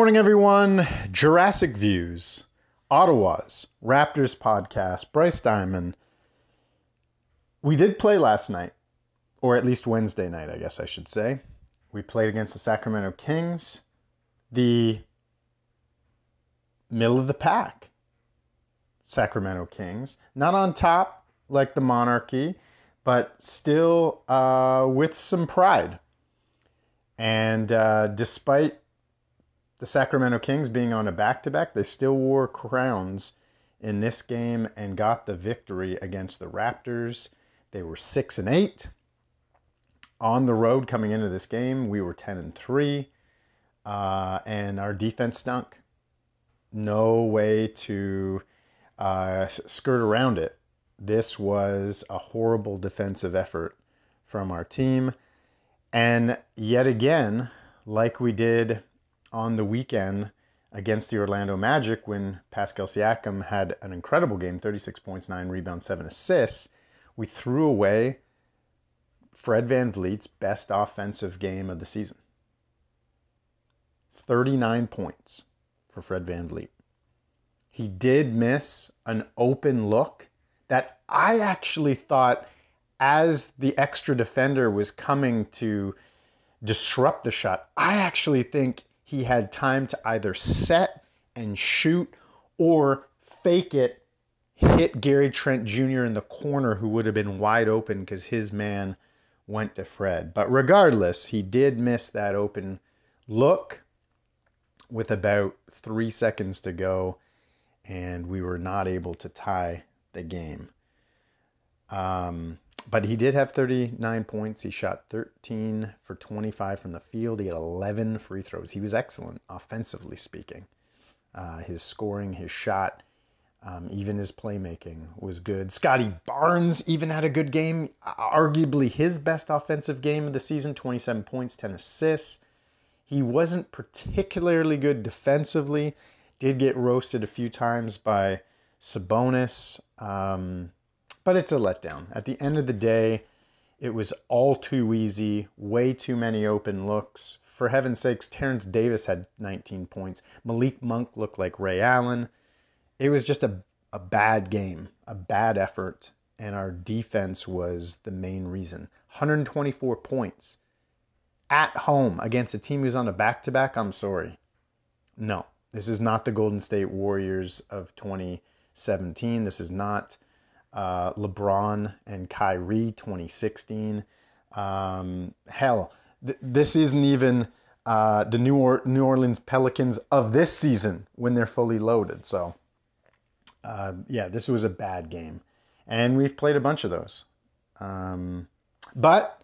Morning, everyone. Jurassic Views, Ottawa's Raptors podcast. Bryce Diamond. We did play last night, or at least Wednesday night, I guess I should say. We played against the Sacramento Kings, the middle of the pack Sacramento Kings. Not on top like the Monarchy, but still uh, with some pride. And uh, despite the Sacramento Kings being on a back to back, they still wore crowns in this game and got the victory against the Raptors. They were 6 and 8 on the road coming into this game. We were 10 and 3 uh, and our defense stunk. No way to uh, skirt around it. This was a horrible defensive effort from our team. And yet again, like we did on the weekend against the Orlando Magic when Pascal Siakam had an incredible game 36 points, 9 rebounds, 7 assists. We threw away Fred VanVleet's best offensive game of the season 39 points for Fred Van Vliet. He did miss an open look that I actually thought, as the extra defender was coming to disrupt the shot, I actually think he had time to either set and shoot or fake it, hit Gary Trent Jr. in the corner, who would have been wide open because his man went to Fred. But regardless, he did miss that open look with about three seconds to go, and we were not able to tie the game. Um, but he did have 39 points. He shot 13 for 25 from the field. He had 11 free throws. He was excellent, offensively speaking. Uh, his scoring, his shot, um, even his playmaking was good. Scottie Barnes even had a good game, arguably his best offensive game of the season 27 points, 10 assists. He wasn't particularly good defensively, did get roasted a few times by Sabonis. Um, but it's a letdown. At the end of the day, it was all too easy, way too many open looks. For heaven's sakes, Terrence Davis had 19 points. Malik Monk looked like Ray Allen. It was just a, a bad game, a bad effort, and our defense was the main reason. 124 points at home against a team who's on a back to back. I'm sorry. No, this is not the Golden State Warriors of 2017. This is not uh, LeBron and Kyrie 2016. Um, hell, th- this isn't even uh, the New, or- New Orleans Pelicans of this season when they're fully loaded. So, uh, yeah, this was a bad game. And we've played a bunch of those. Um, but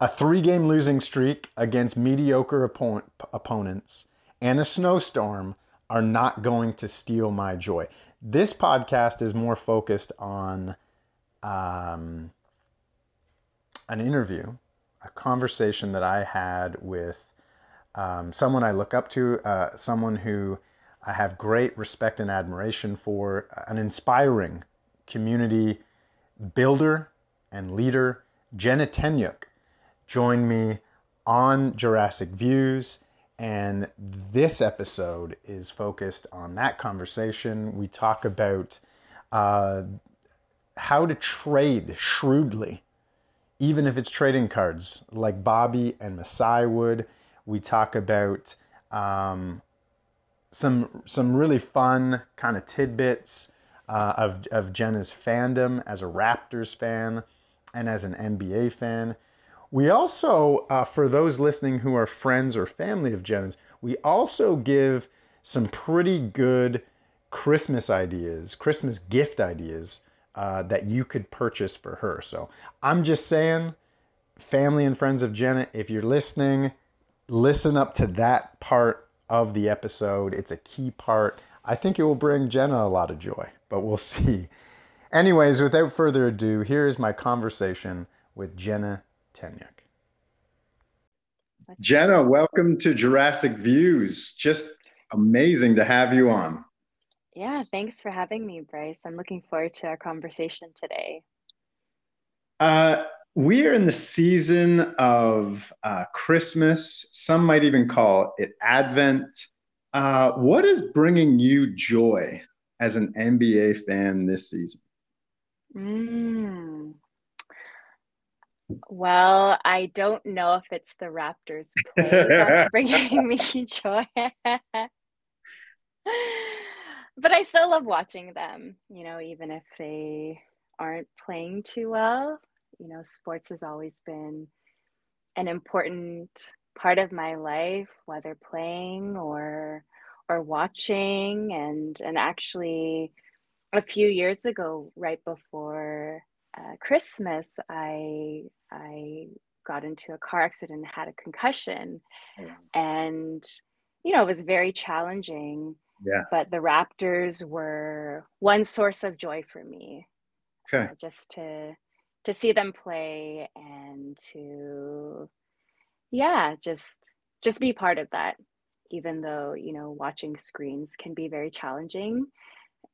a three game losing streak against mediocre oppo- opponents and a snowstorm are not going to steal my joy. This podcast is more focused on um, an interview, a conversation that I had with um, someone I look up to, uh, someone who I have great respect and admiration for, an inspiring community builder and leader. Jenna Tenn Yuk joined me on Jurassic Views. And this episode is focused on that conversation. We talk about uh, how to trade shrewdly, even if it's trading cards like Bobby and Masai would. We talk about um, some some really fun kind of tidbits uh, of of Jenna's fandom as a Raptors fan and as an NBA fan. We also, uh, for those listening who are friends or family of Jenna's, we also give some pretty good Christmas ideas, Christmas gift ideas uh, that you could purchase for her. So I'm just saying, family and friends of Jenna, if you're listening, listen up to that part of the episode. It's a key part. I think it will bring Jenna a lot of joy, but we'll see. Anyways, without further ado, here is my conversation with Jenna Tenn Yuk. Jenna, welcome to Jurassic Views. Just amazing to have you on. Yeah, thanks for having me, Bryce. I'm looking forward to our conversation today. Uh, we are in the season of uh, Christmas. Some might even call it Advent. Uh, what is bringing you joy as an NBA fan this season? Mm. Well, I don't know if it's the Raptors play that's bringing me joy. but I still love watching them, you know, even if they aren't playing too well. You know, sports has always been an important part of my life, whether playing or or watching and and actually a few years ago right before uh, Christmas I I got into a car accident and had a concussion yeah. and you know it was very challenging yeah. But the Raptors were one source of joy for me. Okay. Uh, just to to see them play and to yeah, just just be part of that. Even though, you know, watching screens can be very challenging,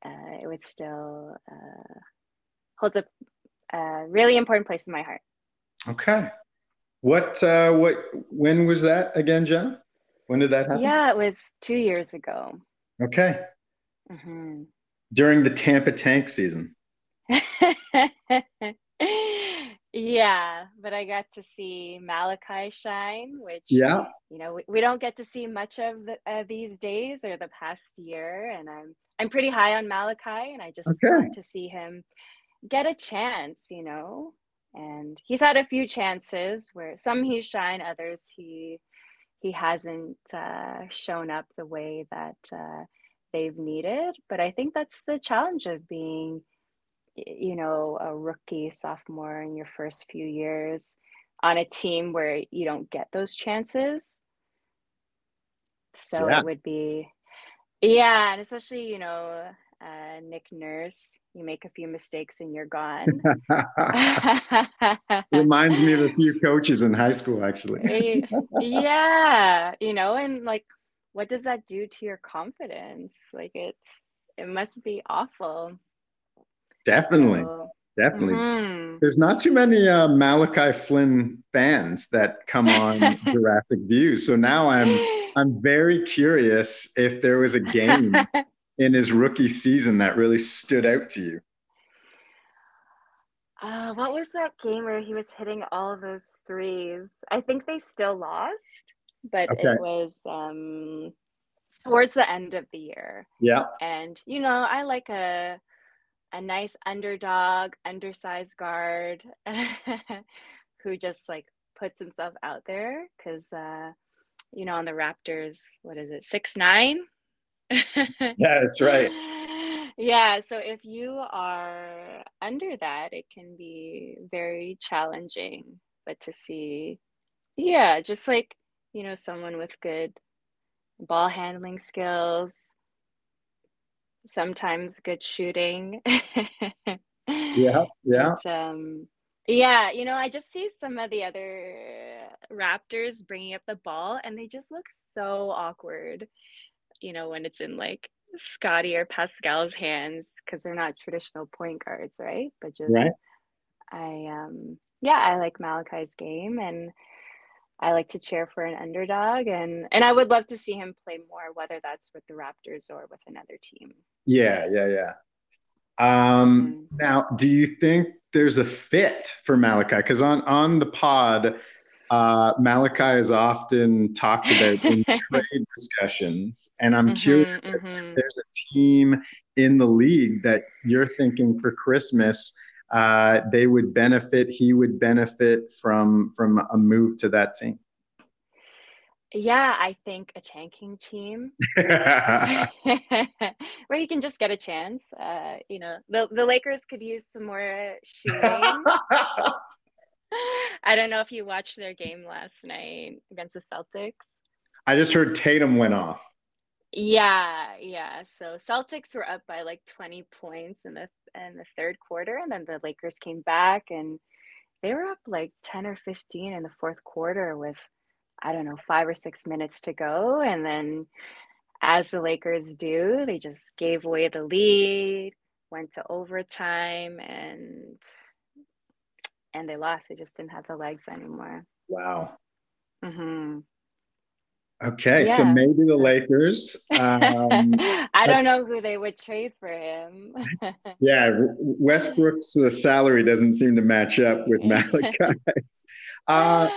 uh, it would still uh, holds a, a really important place in my heart. Okay. What uh what when was that again, Jen? When did that happen? Yeah, it was two years ago. Okay. Mm-hmm. During the Tampa Tank season. yeah, but I got to see Malachi shine, which yeah, you know we, we don't get to see much of the, uh, these days or the past year, and I'm I'm pretty high on Malachi, and I just okay. want to see him get a chance, you know. And he's had a few chances where some he's shine, others he he hasn't uh, shown up the way that uh, they've needed. But I think that's the challenge of being, you know, a rookie sophomore in your first few years on a team where you don't get those chances. So yeah. it would be, yeah, and especially, you know, uh, Nick Nurse, you make a few mistakes and you're gone. Reminds me of a few coaches in high school, actually. yeah, you know, and like, what does that do to your confidence? Like, it's it must be awful. Definitely. So, Definitely. Mm-hmm. There's not too many uh, Malachi Flynn fans that come on Jurassic Views. So now I'm I'm very curious if there was a game in his rookie season that really stood out to you? Uh, what was that game where he was hitting all of those threes? I think they still lost, but okay. it was um, towards the end of the year. Yeah. And you know, I like a a nice underdog, undersized guard who just like puts himself out there because uh, you know on the Raptors, what is it, six nine? yeah, that's right. Yeah, so if you are under that, it can be very challenging. But to see, yeah, just like, you know, someone with good ball handling skills, sometimes good shooting. yeah, yeah. But, um, yeah, you know, I just see some of the other Raptors bringing up the ball and they just look so awkward you know, when it's in like Scottie or Pascal's hands because they're not traditional point guards, right? But just right. I um yeah, I like Malachi's game and I like to cheer for an underdog and and I would love to see him play more, whether that's with the Raptors or with another team. Yeah, yeah, yeah. Um mm-hmm. now do you think there's a fit for Malachi? Because on on the pod uh, Malachi is often talked about in trade discussions, and I'm mm-hmm, curious mm-hmm. if there's a team in the league that you're thinking for Christmas uh, they would benefit, he would benefit from from a move to that team. Yeah, I think a tanking team where you can just get a chance. Uh, you know, the the Lakers could use some more shooting. I don't know if you watched their game last night against the Celtics. I just heard Tatum went off. Yeah, yeah. So Celtics were up by like 20 points in the in the third quarter and then the Lakers came back and they were up like 10 or 15 in the fourth quarter with I don't know, 5 or 6 minutes to go and then as the Lakers do, they just gave away the lead, went to overtime and and they lost. They just didn't have the legs anymore. Wow. Mhm. Okay, so maybe the Lakers. Um, I don't know who they would trade for him. yeah, Westbrook's uh, salary doesn't seem to match up with Malachi's. Uh,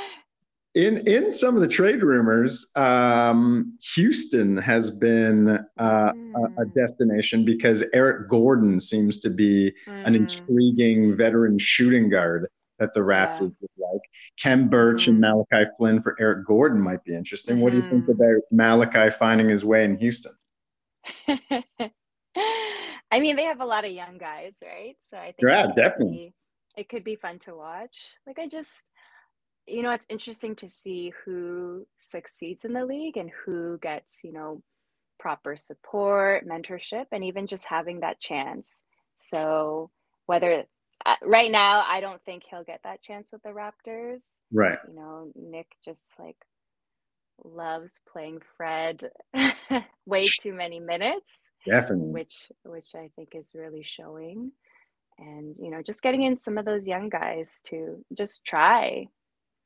in in some of the trade rumors, um, Houston has been uh, a, a Mm, destination because Eric Gordon seems to be an mm, intriguing veteran shooting guard that the yeah. Raptors would like. Khem Birch and Mhm. Malachi Flynn for Eric Gordon might be interesting. What do you think Mhm. about Malachi finding his way in Houston? I mean, they have a lot of young guys, right? So I think Yeah, it definitely. be it could be fun to watch. Like I just you know, it's interesting to see who succeeds in the league and who gets, you know, proper support, mentorship, and even just having that chance. So whether right now, I don't think he'll get that chance with the Raptors. Right. You know, Nick just like loves playing Fred way too many minutes, Definitely. which which I think is really showing. And you know, just getting in some of those young guys to just try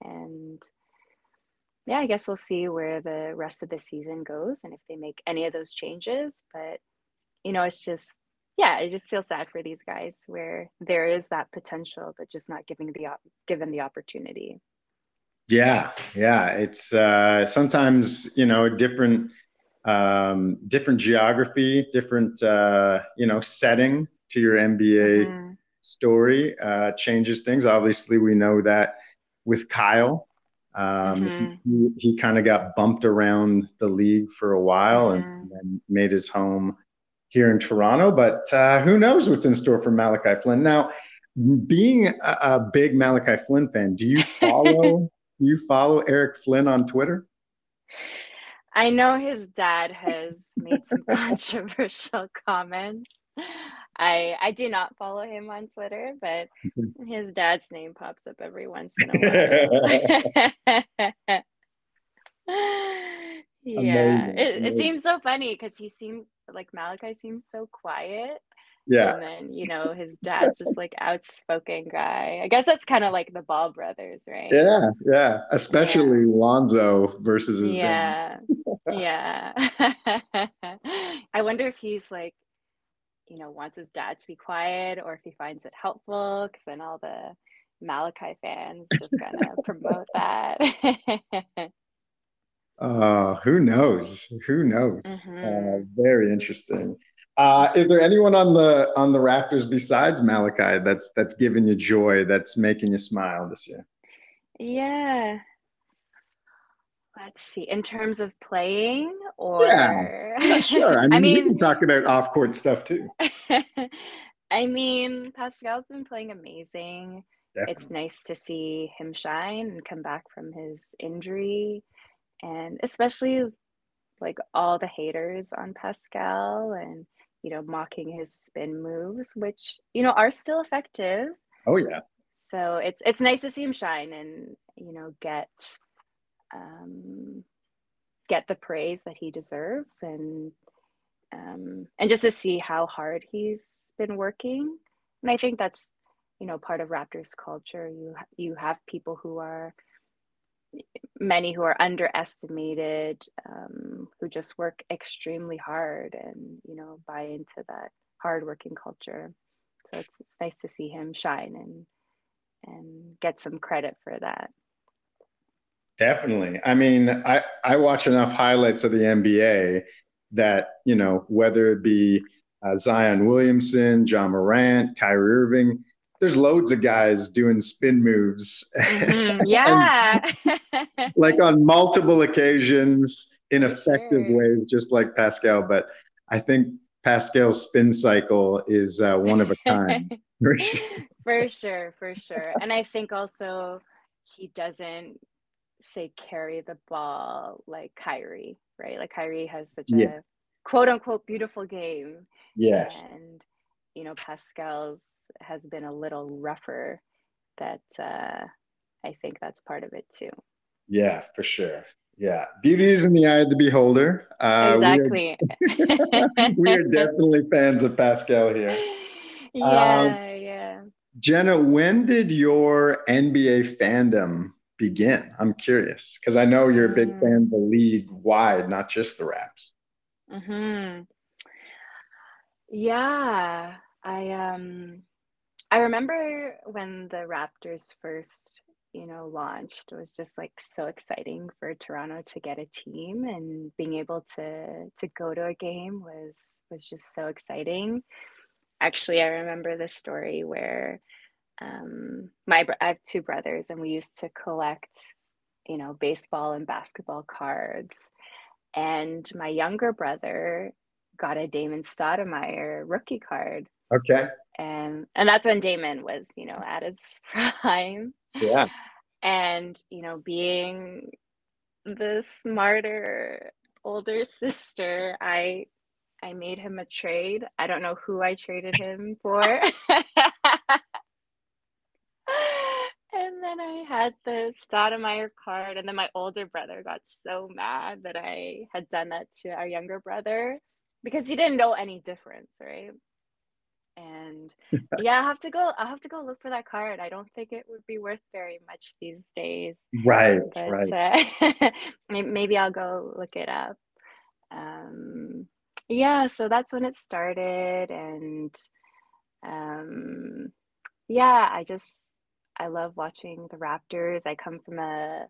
and yeah, I guess we'll see where the rest of the season goes and if they make any of those changes. But, you know, it's just, yeah, I just feel sad for these guys where there is that potential, but just not giving the op- given the opportunity. Yeah, yeah. It's uh, sometimes you know different, um, different geography, different uh, you know setting to your NBA Mhm. story uh, changes things. Obviously, we know that with Kyle, um, Mhm. he, he kind of got bumped around the league for a while Mhm. and then made his home here in Toronto. But uh, who knows what's in store for Malachi Flynn now? Being a, a big Malachi Flynn fan, do you follow? do you follow Eric Flynn on Twitter? I know his dad has made some controversial comments. I I do not follow him on Twitter, but his dad's name pops up every once in a while. yeah, it, it seems so funny because he seems like Malachi seems so quiet, Yeah, and then you know his dad's this like outspoken guy. I guess that's kind of like the Ball brothers, right? yeah, yeah. Especially Lonzo versus his dad. Yeah, yeah. I wonder if he's like, you know, wants his dad to be quiet or if he finds it helpful because then all the Malachi fans just gonna promote that. Uh, who knows? Who knows? Uh, Mhm. very interesting. Uh, is there anyone on the on the Raptors besides Malachi that's that's giving you joy, that's making you smile this year? Yeah. Let's see. In terms of playing or Yeah, sure. I mean, I we can talk about off court stuff too. I mean, Pascal's been playing amazing. Definitely. It's nice to see him shine and come back from his injury, and especially like all the haters on Pascal and you know mocking his spin moves, which you know are still effective. Oh yeah. So it's it's nice to see him shine and you know get um, get the praise that he deserves and um, and just to see how hard he's been working. And I think that's you know part of Raptors culture. You you have people who are many who are underestimated, um, who just work extremely hard and you know buy into that hardworking culture. So it's it's nice to see him shine and and get some credit for that. Definitely. I mean, I, I watch enough highlights of the NBA that, you know, whether it be uh, Zion Williamson, Ja Morant, Kyrie Irving, there's loads of guys doing spin moves Mhm, Yeah. like on multiple occasions in effective sure. ways, just like Pascal. But I think Pascal's spin cycle is uh, one of a kind. for sure. for sure, for sure. And I think also he doesn't say carry the ball like Kyrie, right? Like Kyrie has such yeah. a quote unquote beautiful game. Yes. And you know, Pascal's has been a little rougher that uh I think that's part of it too. Yeah, for sure. Yeah, beauty is in the eye of the beholder. Uh, exactly. We are, we are, definitely fans of Pascal here. Yeah, um, yeah. Jenna, when did your NBA fandom begin? I'm curious because I know you're a big mm. fan of the league wide, not just the Raps. Hmm. Yeah, I um, I remember when the Raptors first you know launched it was just like so exciting for toronto to get a team and being able to to go to a game was was just so exciting. Actually i remember the story where um my i have two brothers and we used to collect you know baseball and basketball cards. And my younger brother got a damon stoudamire rookie card okay and and that's when damon was you know at his prime yeah. And, you know, being the smarter older sister, I I made him a trade. I don't know who I traded him for. and then I had the Stoudamire card, and then my older brother got so mad that I had done that to our younger brother because he didn't know any difference, right? and yeah i have to go i have to go look for that card. I don't think it would be worth very much these days. Right but, right. uh, maybe i'll go look it up. Um yeah so that's when it started and um yeah i just i love watching the raptors. I come from a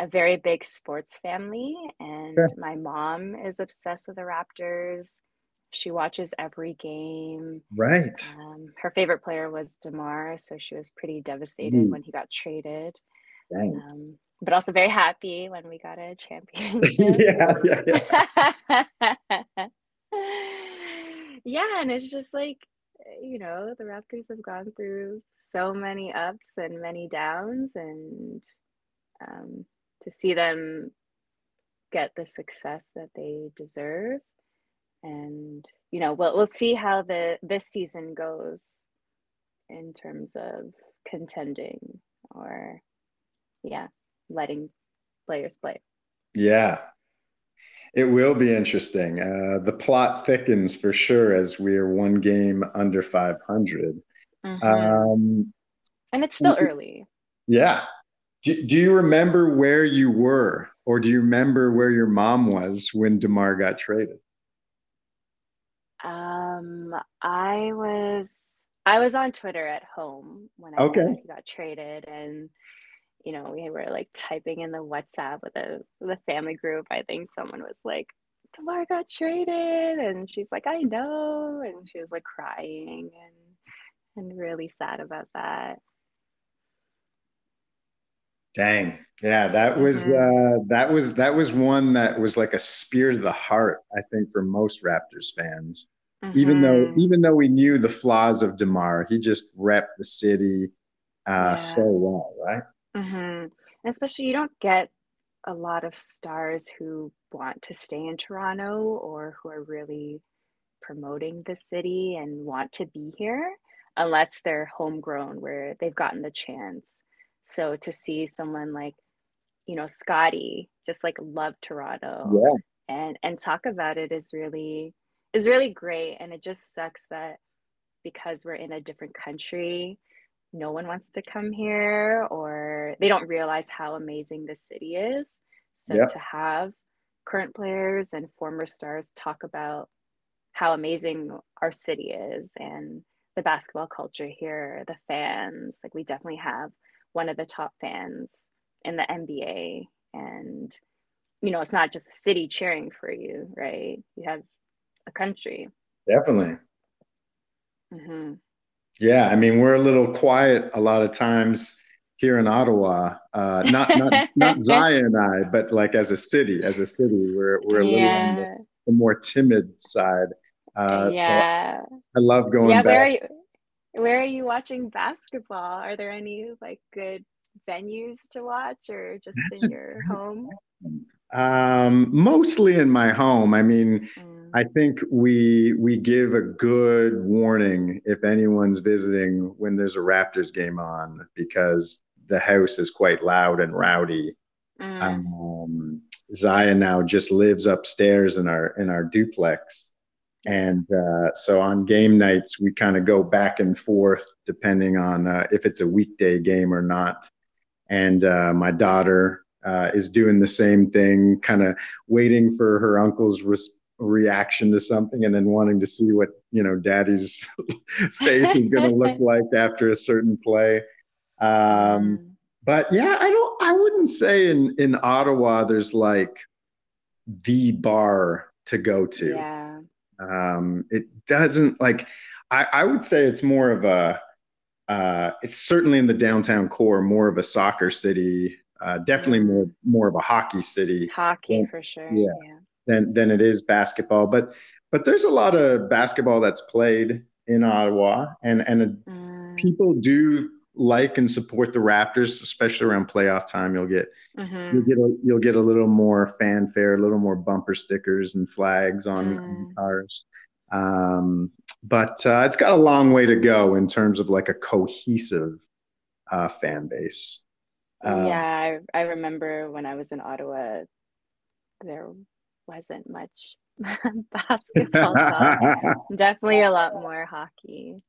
a very big sports family and sure. my mom is obsessed with the raptors she watches every game. Right. Um, her favorite player was DeMar, so she was pretty devastated mm. when he got traded. Um, but also very happy when we got a championship. yeah, yeah, yeah. yeah, and it's just like, you know, the Raptors have gone through so many ups and many downs, and um, to see them get the success that they deserve. And you know we'll we'll see how the this season goes in terms of contending or yeah letting players play. Yeah. It will be interesting. Uh, the plot thickens for sure as we are one game under 500 mm-hmm. um, and it's still early. Yeah do, do you remember where you were or do you remember where your mom was when demar got traded um, I was I was on Twitter at home when I okay. got traded, and you know we were like typing in the WhatsApp with the the family group. I think someone was like, "DeMar got traded," and she's like, "I know," and she was like crying and and really sad about that. Dang. Yeah, that was mm-hmm. uh that was that was one that was like a spear to the heart, I think, for most Raptors fans. Mm-hmm. Even though mm-hmm. even though we knew the flaws of DeMar, he just repped the city uh yeah. so well, right? Mm-hmm. especially you don't get a lot of stars who want to stay in Toronto or who are really promoting the city and want to be here unless they're homegrown where they've gotten the chance so to see someone like, you know, Scottie just like love Toronto yeah. and and talk about it is really is really great. And it just sucks that because we're in a different country, no one wants to come here or they don't realize how amazing the city is. So yeah. to have current players and former stars talk about how amazing our city is and the basketball culture here, the fans, like we definitely have one of the top fans in the NBA. And, you know, it's not just a city cheering for you, right? You have a country. Definitely. Mm-hmm. Yeah. I mean, we're a little quiet a lot of times here in Ottawa. Uh, not, not, not Zaya and I, but like as a city, as a city, we're, we're a little yeah. on the, the more timid side. Uh, yeah. So I love going yeah, back. You, where are you watching basketball? Are there any like good venues to watch or just That's in your home? Um, mostly in my home. I mean, mm. I think we we give a good warning if anyone's visiting when there's a Raptors game on because the house is quite loud and rowdy. Mm. Um, Zaya now just lives upstairs in our in our duplex, and uh, so on game nights we kind of go back and forth depending on uh, if it's a weekday game or not. And uh, my daughter uh, is doing the same thing, kind of waiting for her uncle's res- reaction to something, and then wanting to see what you know daddy's face is going to look like after a certain play. Um, mm. but yeah, I don't. I wouldn't say in in Ottawa there's like the bar to go to. Yeah. Um, it doesn't like. I, I would say it's more of a. Uh, it's certainly in the downtown core, more of a soccer city uh, definitely more more of a hockey city. Hockey than, for sure. Yeah, yeah. Than than it is basketball, but but there's a lot of basketball that's played in Ottawa, and and mm. people do like and support the Raptors, especially around playoff time. You'll get mm-hmm. you'll get a, you'll get a little more fanfare, a little more bumper stickers and flags on, mm. on cars. Um, but uh, it's got a long way to go in terms of like a cohesive uh, fan base. Um, yeah, I, I remember when I was in Ottawa, there wasn't much basketball Definitely a lot more hockey.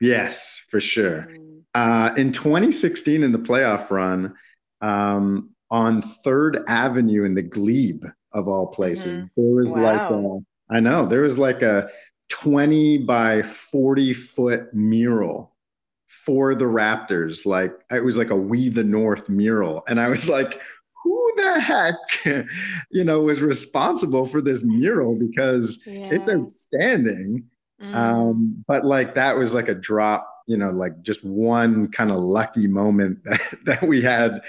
Yes, for sure. Mm. Uh, in 2016, in the playoff run, um, on Third Avenue in the Glebe, of all places, mm-hmm. there was wow. like a, I know there was like a 20 by 40 foot mural for the Raptors. Like it was like a We the North mural. And I was like, who the heck, you know, was responsible for this mural because yeah. it's outstanding. Mm. Um, but like that was like a drop, you know, like just one kind of lucky moment that, that we had,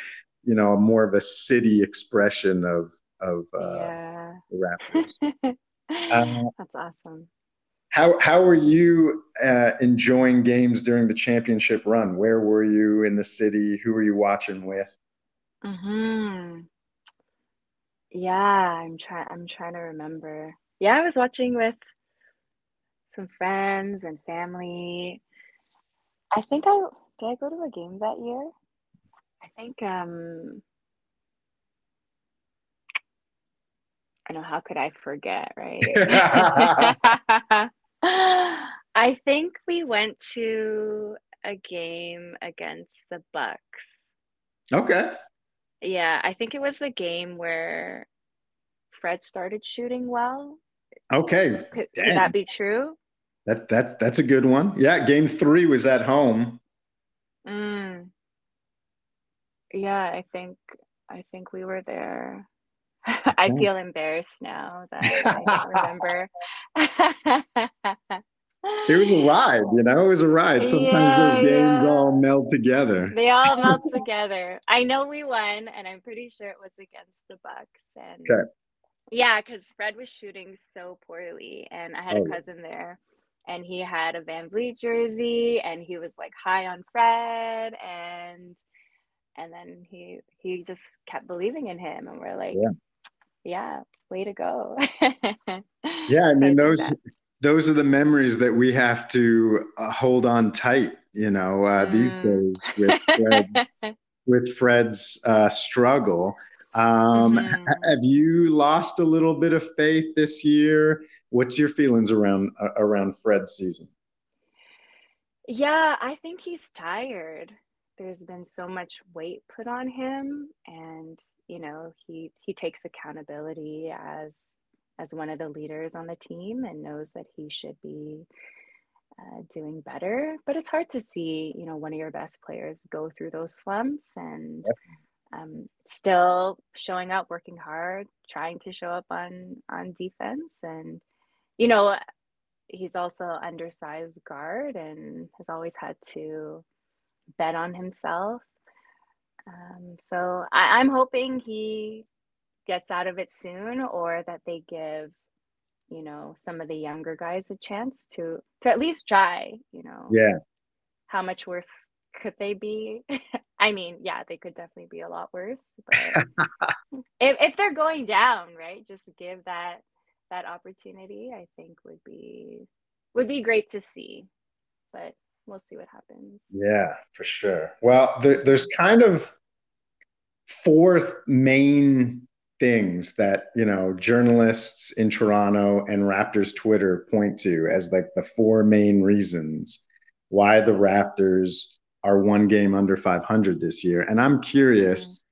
you know, more of a city expression of of uh, yeah. the Raptors. uh, That's awesome. How how were you uh, enjoying games during the championship run? Where were you in the city? Who were you watching with? Hmm. Yeah, I'm trying. I'm trying to remember. Yeah, I was watching with some friends and family. I think I did. I go to a game that year. I think um I know how could I forget, right? I think we went to a game against the Bucks. Okay. Yeah, I think it was the game where Fred started shooting well. Okay. Could, could that be true? That that's that's a good one. Yeah, game 3 was at home. Mm. Yeah, I think I think we were there. I feel embarrassed now that I don't remember. it was a ride, you know, it was a ride. Sometimes yeah, those games yeah. all melt together. They all melt together. I know we won, and I'm pretty sure it was against the Bucks. And okay. Yeah, because Fred was shooting so poorly, and I had oh. a cousin there, and he had a VanVleet jersey, and he was like high on Fred, and and then he he just kept believing in him, and we're like, yeah yeah, way to go. yeah, I mean those those are the memories that we have to uh, hold on tight, you know, uh, mm. these days with Fred's, with Fred's uh, struggle. Um, mm. Have you lost a little bit of faith this year? What's your feelings around uh, around Fred's season? Yeah, I think he's tired. There's been so much weight put on him, and you know he he takes accountability as as one of the leaders on the team and knows that he should be uh, doing better but it's hard to see you know one of your best players go through those slumps and um, still showing up working hard trying to show up on on defense. And you know he's also undersized guard and has always had to bet on himself. Um, so I, I'm hoping he gets out of it soon or that they give you know some of the younger guys a chance to to at least try you know yeah. how much worse could they be i mean yeah they could definitely be a lot worse but if, if they're going down right just give that that opportunity i think would be would be great to see but we'll see what happens. Yeah for sure. Well there, there's kind of four main things that you know journalists in Toronto and Raptors Twitter point to as like the four main reasons why the Raptors are one game under 500 this year. And I'm curious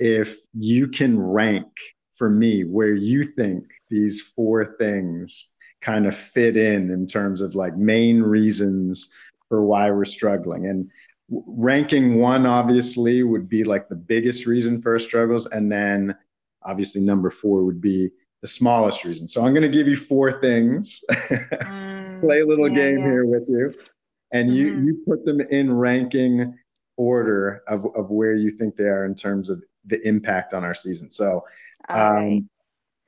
mm-hmm. if you can rank for me where you think these four things kind of fit in in terms of like main reasons for why we're struggling. And ranking one obviously would be like the biggest reason for our struggles and then obviously number four would be the smallest reason so i'm going to give you four things mm, play a little yeah, game yeah. here with you and mm-hmm. you you put them in ranking order of, of where you think they are in terms of the impact on our season so um, right.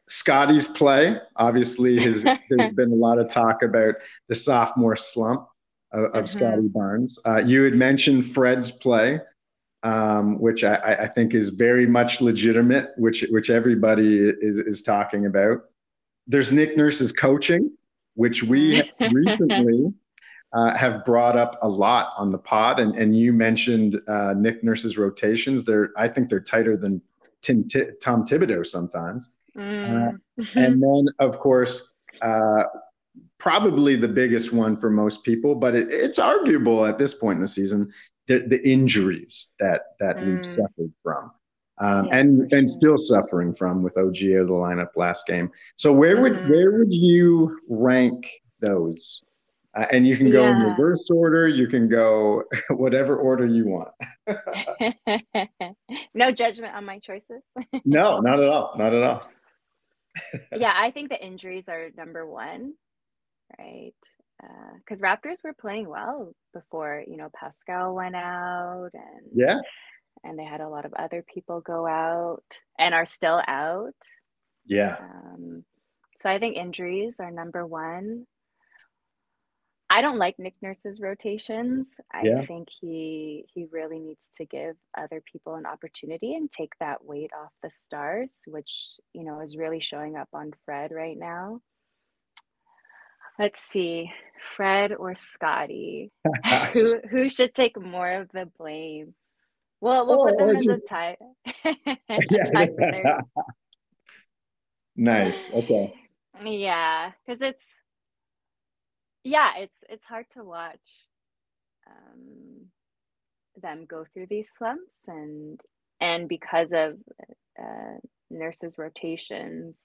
Scottie's play obviously has there's been a lot of talk about the sophomore slump of, of mm-hmm. Scottie Barnes. Uh, you had mentioned Fred's play, um, which I, I, think is very much legitimate, which which everybody is is talking about. There's Nick Nurse's coaching, which we recently uh, have brought up a lot on the pod, and and you mentioned uh, Nick Nurse's rotations. They're I think they're tighter than Tim, T- Tom Thibodeau sometimes. Mm. Uh, and then of course uh, probably the biggest one for most people, but it, it's arguable at this point in the season the, the injuries that that mm. we've suffered from. Um, yeah, and and still suffering from with OG out of the lineup last game. So where would mm-hmm. where would you rank those? Uh, and you can go yeah. in reverse order. You can go whatever order you want. no judgment on my choices. no, not at all. Not at all. yeah, I think the injuries are number one right? Because uh, Raptors were playing well before, you know, Pascal went out and yeah, and they had a lot of other people go out and are still out. Yeah. Um, so I think injuries are number one. I don't like Nick Nurse's rotations. I yeah. think he he really needs to give other people an opportunity and take that weight off the stars, which you know is really showing up on Fred right now. Let's see, Fred or Scottie, who who should take more of the blame? Well, we'll put them as just... a tie. yeah. nice. Okay. Yeah, because it's yeah, it's it's hard to watch um, them go through these slumps and and because of uh, nurses rotations,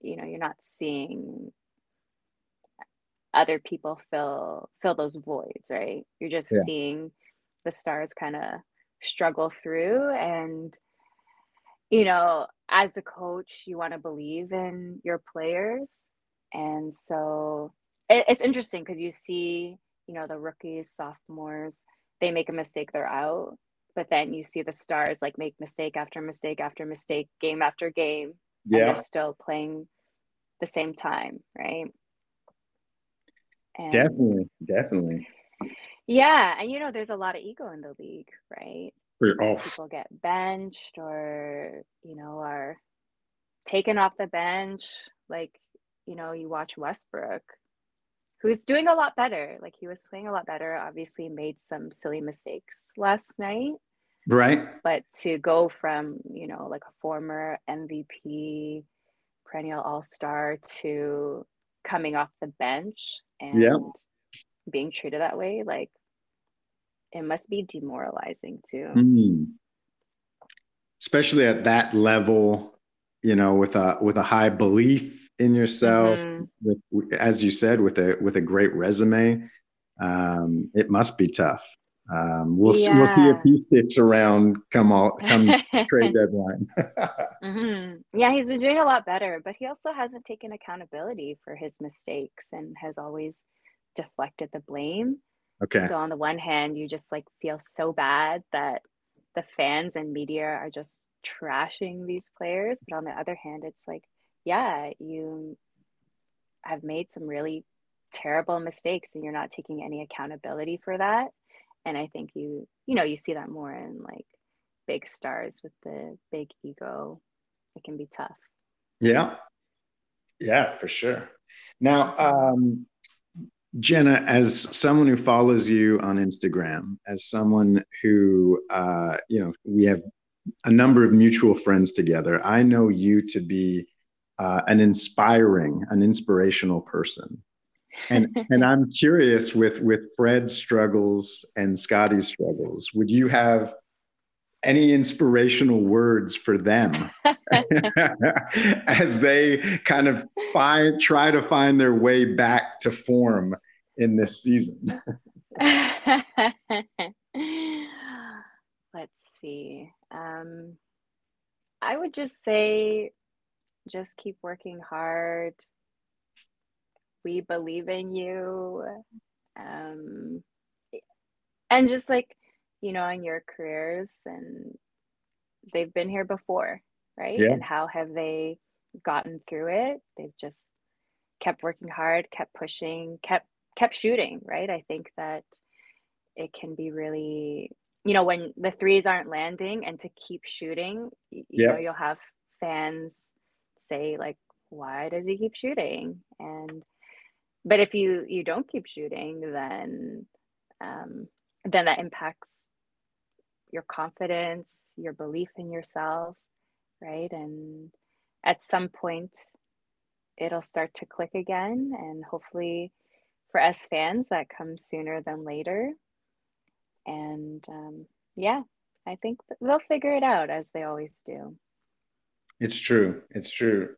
you know, you're not seeing other people fill fill those voids right you're just yeah. seeing the stars kind of struggle through and you know as a coach you want to believe in your players and so it, it's interesting because you see you know the rookies sophomores they make a mistake they're out but then you see the stars like make mistake after mistake after mistake game after game yeah. and they're still playing the same time right and definitely, definitely. Yeah, and you know, there's a lot of ego in the league, right? Oh. People get benched or you know are taken off the bench. Like you know, you watch Westbrook, who's doing a lot better. Like he was playing a lot better. Obviously, made some silly mistakes last night. Right. But to go from you know like a former MVP, perennial All Star to coming off the bench and yeah. being treated that way like it must be demoralizing too mm. especially at that level you know with a with a high belief in yourself mm-hmm. with as you said with a with a great resume um, it must be tough um, we'll yeah. we'll see if he sticks around come all come trade deadline. mm-hmm. Yeah, he's been doing a lot better, but he also hasn't taken accountability for his mistakes and has always deflected the blame. Okay. So on the one hand, you just like feel so bad that the fans and media are just trashing these players, but on the other hand, it's like, yeah, you have made some really terrible mistakes and you're not taking any accountability for that. And i think you you know you see that more in like big stars with the big ego. It can be tough. Yeah. Yeah for sure. Now um jenna as someone who follows you on instagram as someone who uh you know we have a number of mutual friends together i know you to be uh, an inspiring an inspirational person and and I'm curious with with Fred's struggles and Scottie's struggles. Would you have any inspirational words for them as they kind of find try to find their way back to form in this season? Let's see. Um, I would just say, just keep working hard. We believe in you. Um and just like you know in your careers and they've been here before right? Yeah. and how have they gotten through it? They've just kept working hard kept pushing kept kept shooting right? I think that it can be really you know when the threes aren't landing and to keep shooting you yeah. know you'll have fans say like why does he keep shooting? And but if you you don't keep shooting then um, then that impacts your confidence your belief in yourself right? And at some point it'll start to click again. And hopefully for us fans that comes sooner than later. And um, yeah i think they'll figure it out as they always do it's true it's true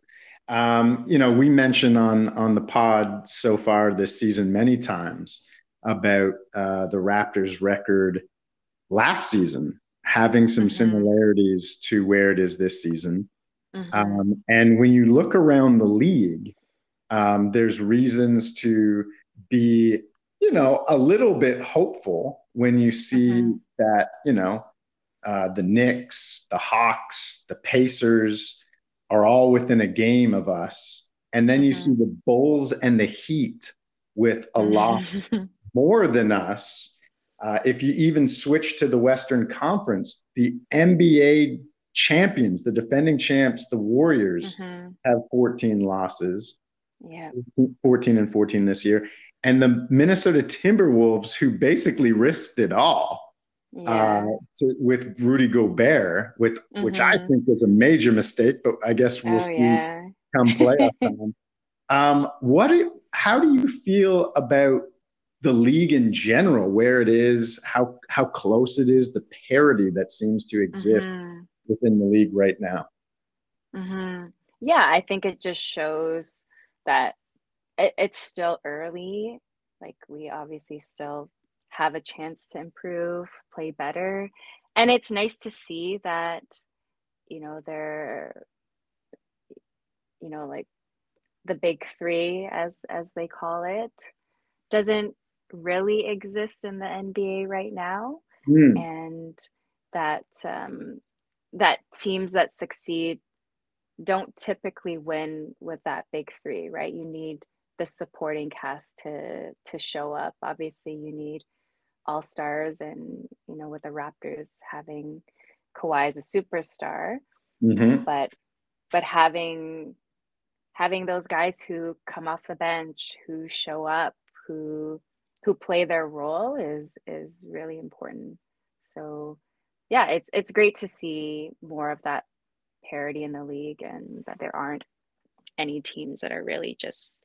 um, you know, we mentioned on on the pod so far this season many times about uh, the Raptors' record last season having some mm-hmm. similarities to where it is this season. Mm-hmm. Um, and when you look around the league, um, there's reasons to be, you know, a little bit hopeful when you see mm-hmm. that, you know, uh, the Knicks, the Hawks, the Pacers, are all within a game of us. And then you mm-hmm. see the Bulls and the Heat with a lot more than us. Uh, if you even switch to the Western Conference, the NBA champions, the defending champs, the Warriors, mm-hmm. have 14 losses. Yeah. 14 and 14 this year. And the Minnesota Timberwolves, who basically risked it all, yeah. uh, to, with Rudy Gobert, with mm-hmm. which I mm-hmm. think was a major mistake, but I guess we'll oh, see yeah. come playoff time. Um, what? Do, how do you feel about the league in general, where it is, how how close it is, the parity that seems to exist mm-hmm. within the league right now? Mm-hmm. Yeah, I think it just shows that it, it's still early. Like we obviously still have a chance to improve, play better. And it's nice to see that, you know, they're, you know, like the big three, as as they call it, doesn't really exist in the NBA right now, mm. and that um, that teams that succeed don't typically win with that big three, right? You need the supporting cast to to show up. Obviously, you need all stars and you know with the Raptors having Kawhi as a superstar. Mm-hmm. but but having having those guys who come off the bench who show up who who play their role is is really important. So yeah it's it's great to see more of that parity in the league and that there aren't any teams that are really just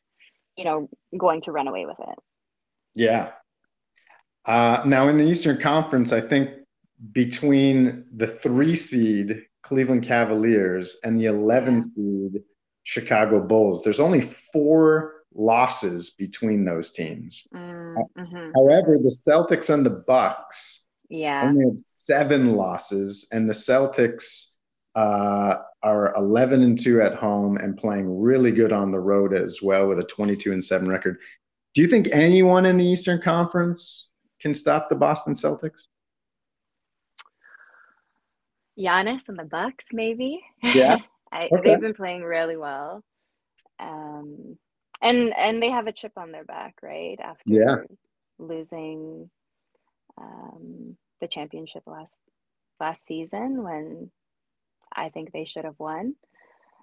you know going to run away with it. Yeah uh, now, in the Eastern Conference, I think between the three seed Cleveland Cavaliers and the 11 seed Chicago Bulls, there's only four losses between those teams. Mm-hmm. However, the Celtics and the Bucks yeah. only have seven losses, and the Celtics uh, are 11 and 2 at home and playing really good on the road as well with a 22 and 7 record. Do you think anyone in the Eastern Conference can stop the Boston Celtics? Giannis and the Bucks, maybe. Yeah. I, okay. They've been playing really well. Um, and and they have a chip on their back, right? After Yeah. losing um, the championship last last season, when I think they should have won.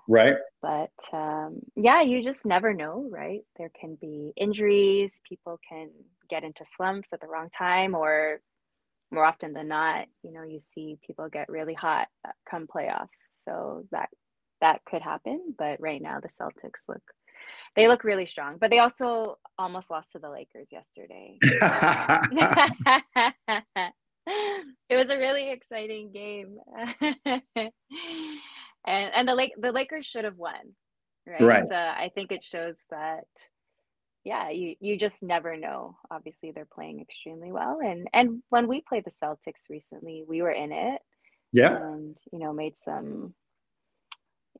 Right. But um, yeah, you just never know, right? There can be injuries. People can get into slumps at the wrong time, or more often than not, you know, you see people get really hot come playoffs. So that that could happen. But right now, the Celtics look they look really strong. But they also almost lost to the Lakers yesterday. it was a really exciting game. and and the Lake the Lakers should have won. Right. Right. So I think it shows that yeah, you you just never know. Obviously they're playing extremely well. And and when we played the Celtics recently, we were in it yeah. and you know made some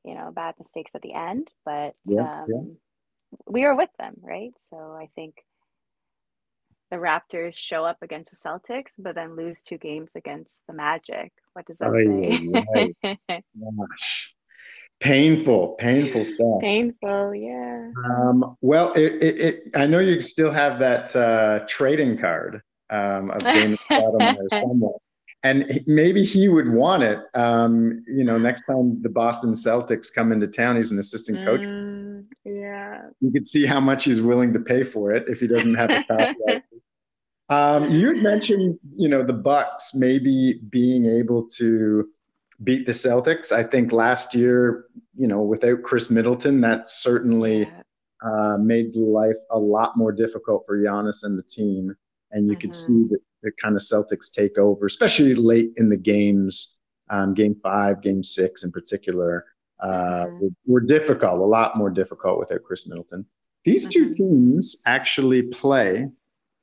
you know bad mistakes at the end but Yeah, um, yeah. we were with them right so i think the raptors show up against the celtics but then lose two games against the magic what does that Ay, say Gosh. Painful, painful stuff. painful yeah Um, well, it, it, it, I know you still have that uh, trading card um, of Stoudamire somewhere, and maybe he would want it. Um, you know, next time the Boston Celtics come into town, he's an assistant coach. Mm, yeah You could see how much he's willing to pay for it if he doesn't have a copy. Um, you had mentioned, you know, the Bucks maybe being able to beat the Celtics. I think last year, you know, without Khris Middleton, that certainly uh, made life a lot more difficult for Giannis and the team. And you could Mhm. see the, the kind of Celtics take over, especially late in the games, um, game five, game six in particular, uh, Mhm. were, were difficult, a lot more difficult without Khris Middleton. These two Mhm. teams actually play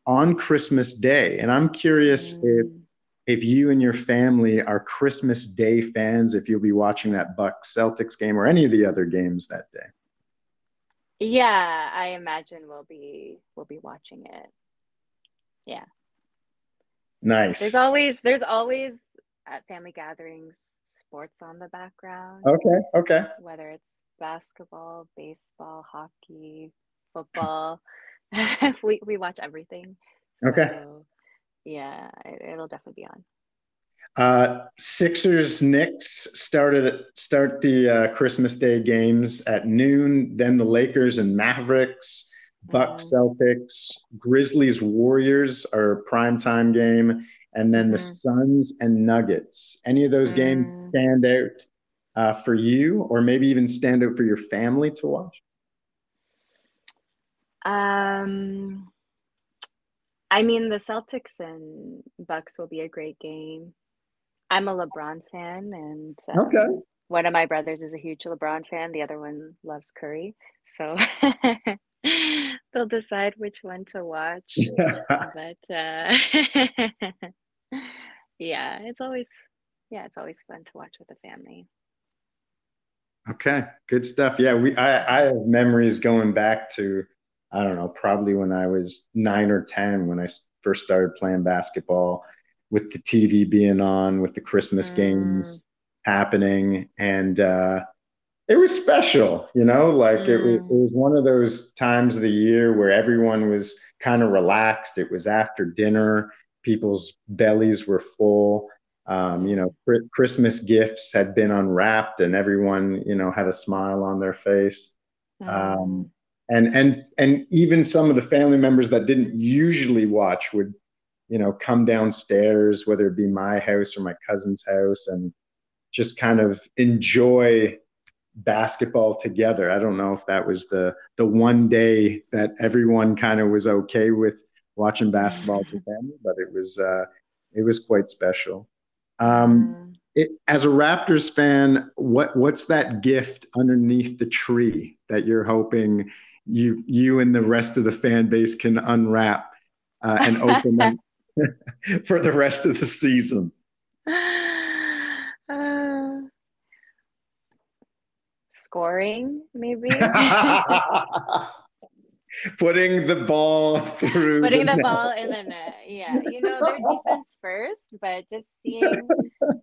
on Christmas Day. And I'm curious if Mm. If you and your family are Christmas Day fans, if you'll be watching that Bucks Celtics game or any of the other games that day. yeah i imagine we'll be we'll be watching it yeah Nice. There's always there's always at family gatherings sports on the background, okay. Okay. whether it's basketball, baseball, hockey, football. we we watch everything. Okay. Yeah, it, it'll definitely be on. Uh, Sixers Knicks started start the uh, Christmas Day games at noon. Then the Lakers and Mavericks, Bucks Celtics, Grizzlies Warriors are a primetime game, and then the Mhm. Suns and Nuggets. Any of those games Mm. stand out uh, for you, or maybe even stand out for your family to watch? Um, I mean, the Celtics and Bucks will be a great game. I'm a LeBron fan, and um, Okay. one of my brothers is a huge LeBron fan. The other one loves Curry, so they'll decide which one to watch. But uh, yeah, it's always yeah, it's always fun to watch with the family. Okay, good stuff. Yeah, we I, I have memories going back to I don't know, probably when I was nine or ten when I first started playing basketball, with the TV being on, with the Christmas Mm. games happening, and uh, it was special. You know, like it, was, it Mm. was one of those times of the year where everyone was kind of relaxed. It was after dinner, people's bellies were full um, you know, Chri- Christmas gifts had been unwrapped and everyone, you know, had a smile on their face. Um, and and and even some of the family members that didn't usually watch would, you know, come downstairs, whether it be my house or my cousin's house, and just kind of enjoy basketball together. I don't know if that was the the one day that everyone kind of was okay with watching basketball with the family, but it was uh, it was quite special. Um, Mm. it, as a Raptors fan, what what's that gift underneath the tree that you're hoping you you and the rest of the fan base can unwrap uh, and open up for the rest of the season? Uh, scoring, maybe. Putting the ball through. Putting the net. ball in the net. Yeah, you know, their defense first, but just seeing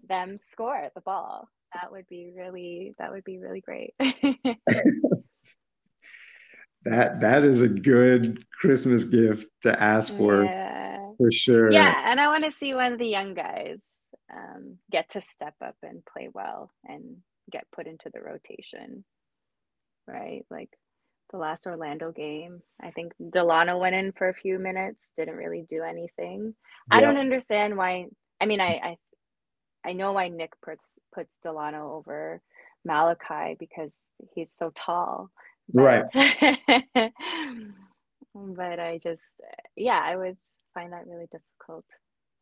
them score the ball. That would be really that would be really great. that that is a good Christmas gift to ask for Yeah. for sure. Yeah, and I want to see when the young guys um, get to step up and play well and get put into the rotation, right? Like the last Orlando game, I think Dalano went in for a few minutes, didn't really do anything. I don't understand why. I mean, I I, I know why Nick puts puts Dalano over Malachi because he's so tall. Right. But, but I just, yeah, I would find that really difficult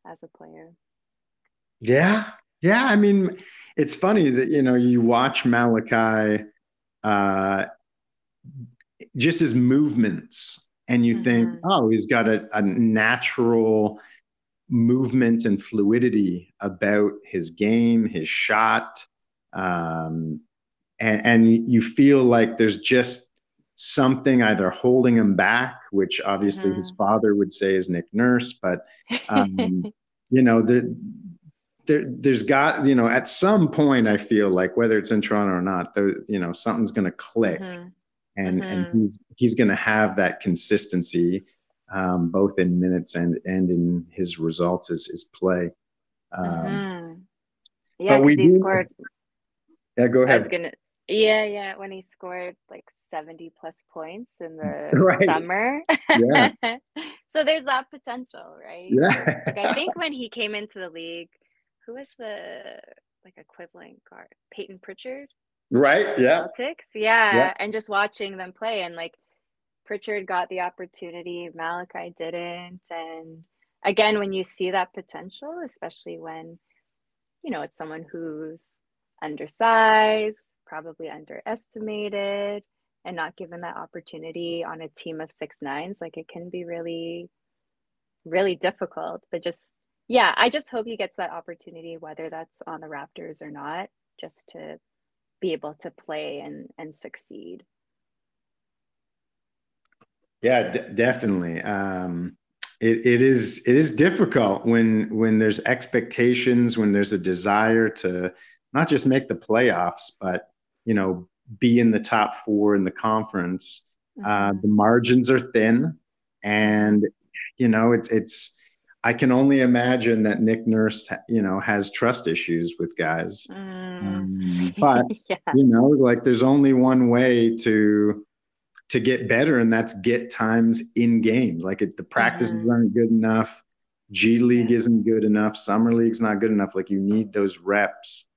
as a player. Yeah. Yeah. I mean, it's funny that, you know, you watch Malachi uh, just his movements and you think, Mhm. oh, he's got a, a natural movement and fluidity about his game, his shot. Um, and, and you feel like there's just something either holding him back, which obviously his father would say is Nick Nurse, but um, you know, there, there, there's got, you know, at some point, I feel like whether it's in Toronto or not, there, you know, something's going to click, Mhm. and Mhm. and he's he's going to have that consistency, um, both in minutes and and in his results, his his play. Um, Mhm. Yeah, because he do- scored. Yeah, go I ahead. was gonna. Yeah, yeah, when he scored like 70 plus points in the Right. summer. Yeah. so there's that potential, right? Yeah. Like I think when he came into the league, who was the like equivalent guard? Peyton Pritchard? right. Yeah. Celtics. Yeah. Yeah. And just watching them play and like Pritchard got the opportunity, Malachi didn't. And again, when you see that potential, especially when, you know, it's someone who's undersized, probably underestimated, and not given that opportunity on a team of six nines, like it can be really, really difficult. But just yeah, I just hope he gets that opportunity, whether that's on the Raptors or not, just to be able to play and and succeed. Yeah, d- definitely. Um, it, it is it is difficult when when there's expectations, when there's a desire to not just make the playoffs, but you know, be in the top four in the conference. Uh, Mhm. the margins are thin, and you know, it's it's. I can only imagine that Nick Nurse, you know, has trust issues with guys. Mm. Um, but yeah. you know like there's only one way to to get better and that's get times in games like it, the practices Mhm. aren't good enough g league Yeah. isn't good enough summer league's not good enough like you need those reps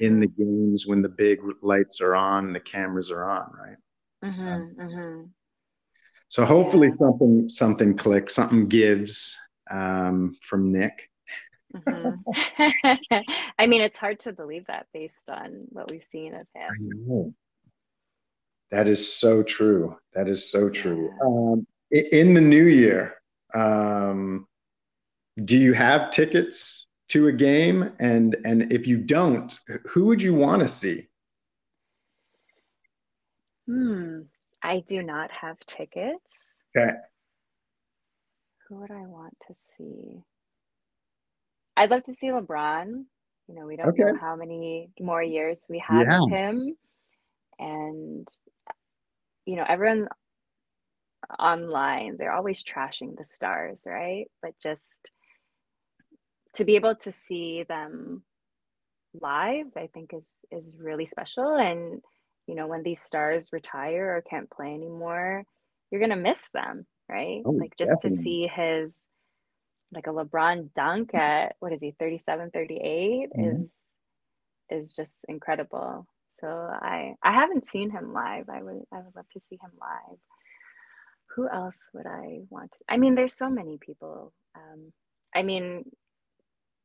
in the games when the big lights are on and the cameras are on right Mhm, mhm. so hopefully Yeah. something something clicks something gives um, from nick Mhm. I mean, it's hard to believe that based on what we've seen of him. That is so true. That is so true. Um, in the new year, um, do you have tickets to a game? And and if you don't, who would you want to see? Hmm. I do not have tickets. Okay. Who would I want to see? I'd love to see LeBron. You know, we don't know how many more years we have Yeah. of him. And, you know, everyone online, they're always trashing the stars, right? But just to be able to see them live, I think is is really special. And, you know, when these stars retire or can't play anymore, you're gonna miss them, right? Oh, Like just to see his like a LeBron dunk at what is he, 37, 38 Mhm. is is just incredible. So I I haven't seen him live. I would I would love to see him live. Who else would I want to? I mean, there's so many people. Um, I mean,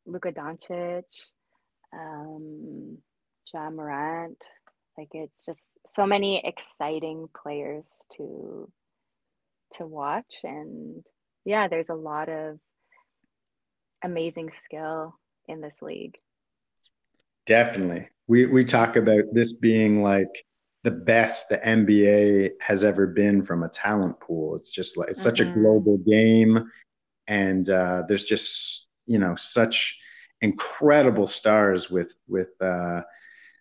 Luka Doncic, um, Ja Morant. Like it's just so many exciting players to to watch, and yeah, there's a lot of amazing skill in this league. Definitely. We we talk about this being like the best the NBA has ever been from a talent pool. It's just like it's such a Mhm. global game, and uh, there's just you know such incredible stars with with uh,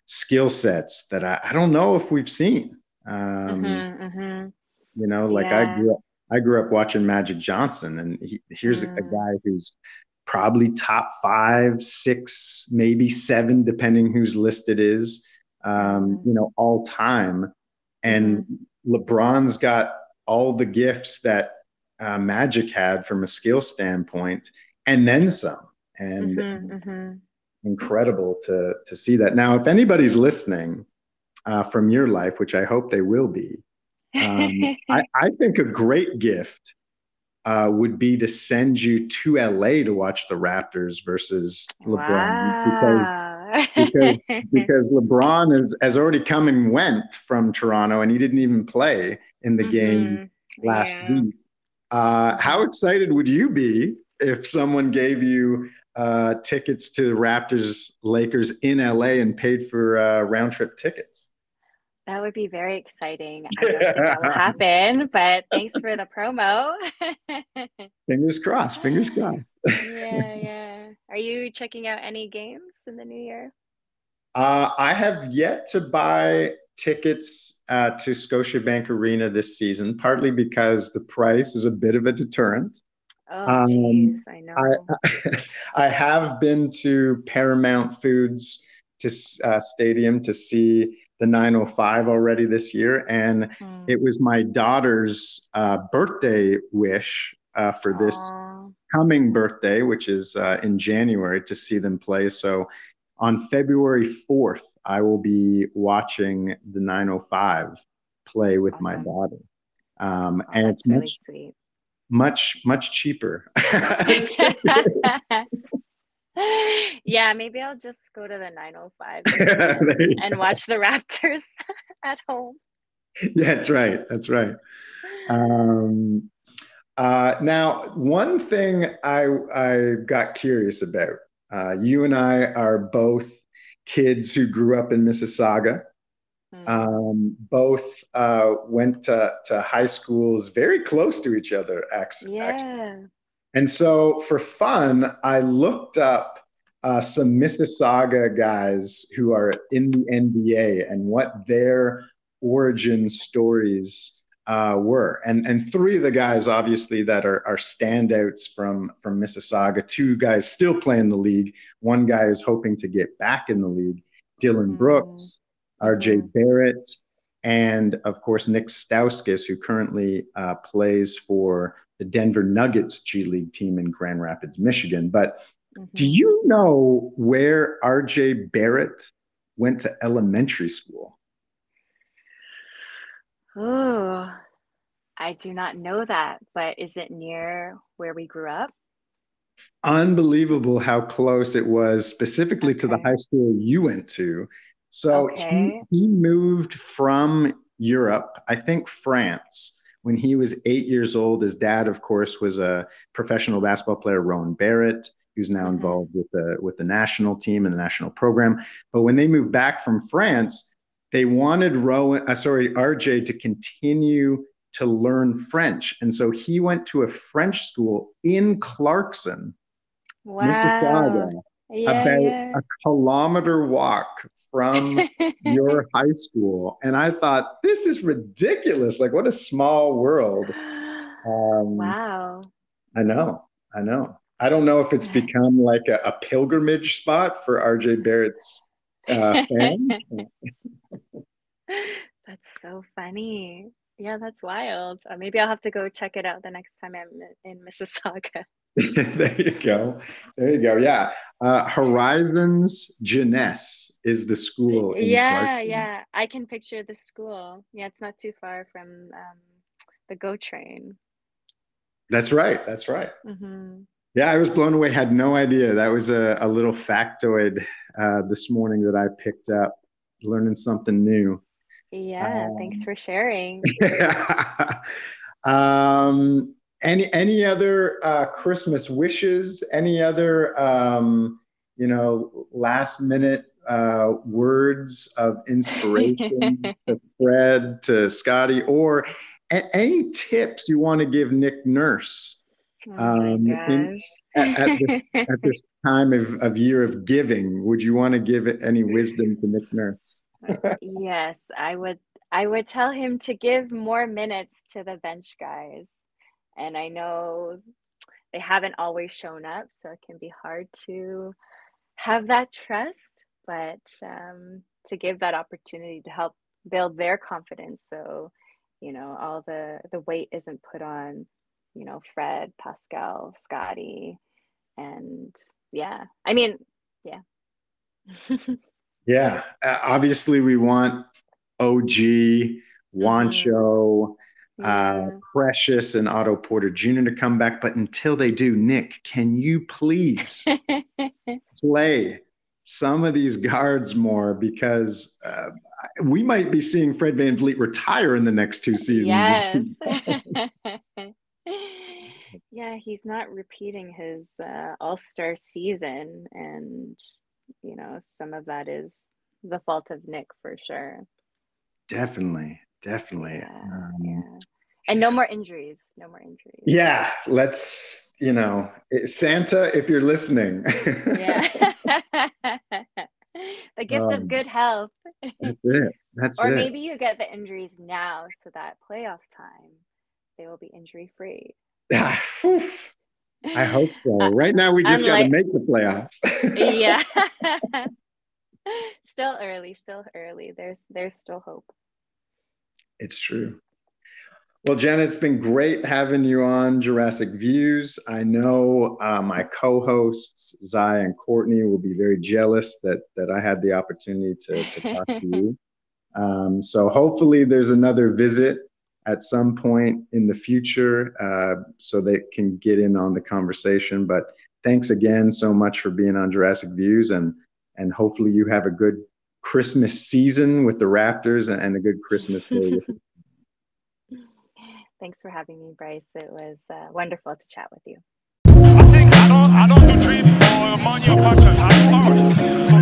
skill sets that I, I don't know if we've seen. Um, Mhm, mhm. You know, like Yeah. I grew up, I grew up watching Magic Johnson, and he, here's a, a Mm. guy who's probably top five, six, maybe seven, depending whose list it is. Um, Mm. you know, all time, and LeBron's got all the gifts that uh, Magic had from a skill standpoint, and then some. And Mhm, mhm. incredible to to see that. Now, if anybody's listening uh, from your life, which I hope they will be, um, I, I think a great gift uh, would be to send you to LA to watch the Raptors versus LeBron because wow. because because LeBron has, has already come and went from Toronto and he didn't even play in the game Mhm. last Yeah. week. Uh, how excited would you be if someone gave you uh, tickets to the Raptors Lakers in LA and paid for uh, round trip tickets? That would be very exciting. I don't think that will happen, but thanks for the promo. Fingers crossed. Fingers crossed. yeah, yeah. Are you checking out any games in the new year? Uh, I have yet to buy tickets uh, to Scotiabank Arena this season, partly because the price is a bit of a deterrent. Oh, Um, jeez, I know. I, I have been to Paramount Foods to uh, Stadium to see the 905 already this year, and Hmm. it was my daughter's uh, birthday wish uh, for this Aw. coming birthday, which is uh, in January, to see them play. So on February 4th, I will be watching the 905 play with my daughter. Um, Oh, and it's really much, sweet. Much, much cheaper. yeah, maybe I'll just go to the 905 There you and watch the Raptors at home. yeah, that's right. That's right. Um, uh, now, one thing I I got curious about. Uh, you and I are both kids who grew up in Mississauga. Hmm. Um, both uh, went to, to high schools very close to each other, actually. yeah. And so, for fun, I looked up uh, some Mississauga guys who are in the NBA and what their origin stories uh, were. And and three of the guys, obviously, that are are standouts from from Mississauga. Two guys still play in the league. One guy is hoping to get back in the league. Dylan Mhm. Brooks, R.J. Barrett, and of course Nik Stauskas, who currently uh, plays for the Denver Nuggets G League team in Grand Rapids, Michigan. But do Mhm. you know where R.J. Barrett went to elementary school? Oh, I do not know that, but is it near where we grew up? Unbelievable how close it was, specifically to the high school you went to. So he, Okay. he moved from Europe, I think France, when he was eight years old. His dad, of course, was a professional basketball player, Rowan Barrett, who's now Mhm. involved with the with the national team and the national program. But when they moved back from France, they wanted Rowan, uh, sorry, RJ, to continue to learn French, and so he went to a French school in Clarkson, Wow. Mississauga, Yeah, about yeah. a kilometer walk from your high school. And I thought, this is ridiculous. Like, what a small world. Um, wow. I know. I know. I don't know if it's become like a, a pilgrimage spot for RJ Barrett's uh, fans. That's so funny. Yeah, that's wild. Uh, maybe I'll have to go check it out the next time I'm in- in Mississauga. there you go. There you go. Yeah. Uh, Horizons Jeunesse is the school. in Yeah, Clarkson. yeah. I can picture the school. Yeah, it's not too far from um, the GO train. That's right. That's right. hmm Yeah, I was blown away. Had no idea. That was a, a little factoid uh, this morning that I picked up, learning something new. Yeah, thanks Um, for sharing. um, any any other uh, Christmas wishes? Any other um, you know last minute uh, words of inspiration to Fred, to Scottie, or a- any tips you want to give Nick Nurse Oh um, in- at, at this at this time of, of year of giving? Would you want to give any wisdom to Nick Nurse? Yes, I would I would tell him to give more minutes to the bench guys. And I know they haven't always shown up, so it can be hard to have that trust, but um, to give that opportunity to help build their confidence so you know all the the weight isn't put on you know fred pascal scottie and yeah i mean yeah yeah uh, obviously we want og mm-hmm. Juancho mm-hmm. uh, precious and otto porter jr to come back but until they do nick can you please play some of these guards more because uh, we might be seeing Fred Van VanVleet retire in the next two seasons. Yes. yeah, he's not repeating his uh, All Star season. And, you know, some of that is the fault of Nick for sure. Definitely. Definitely. Yeah, um, yeah. And no more injuries. No more injuries. Yeah. Let's, you know, Santa, if you're listening. yeah. the gift um, of good health. That's it. That's or it. maybe you get the injuries now so that playoff time they will be injury free. I hope so. Uh, right now, we just got to make the playoffs. yeah. still early. Still early. There's there's still hope. It's true. Well, Jenna, it's been great having you on Jurassic Views. I know uh, my co-hosts Zai and Courtney will be very jealous that that I had the opportunity to, to talk to you. Um, so hopefully, there's another visit at some point in the future, uh, so they can get in on the conversation. But thanks again so much for being on Jurassic Views, and and hopefully you have a good Christmas season with the Raptors and, and a good Christmas day Thanks for having me, Bryce. It was uh, wonderful to chat with you. I think I don't I don't do trading or money or fashion. I do arts. So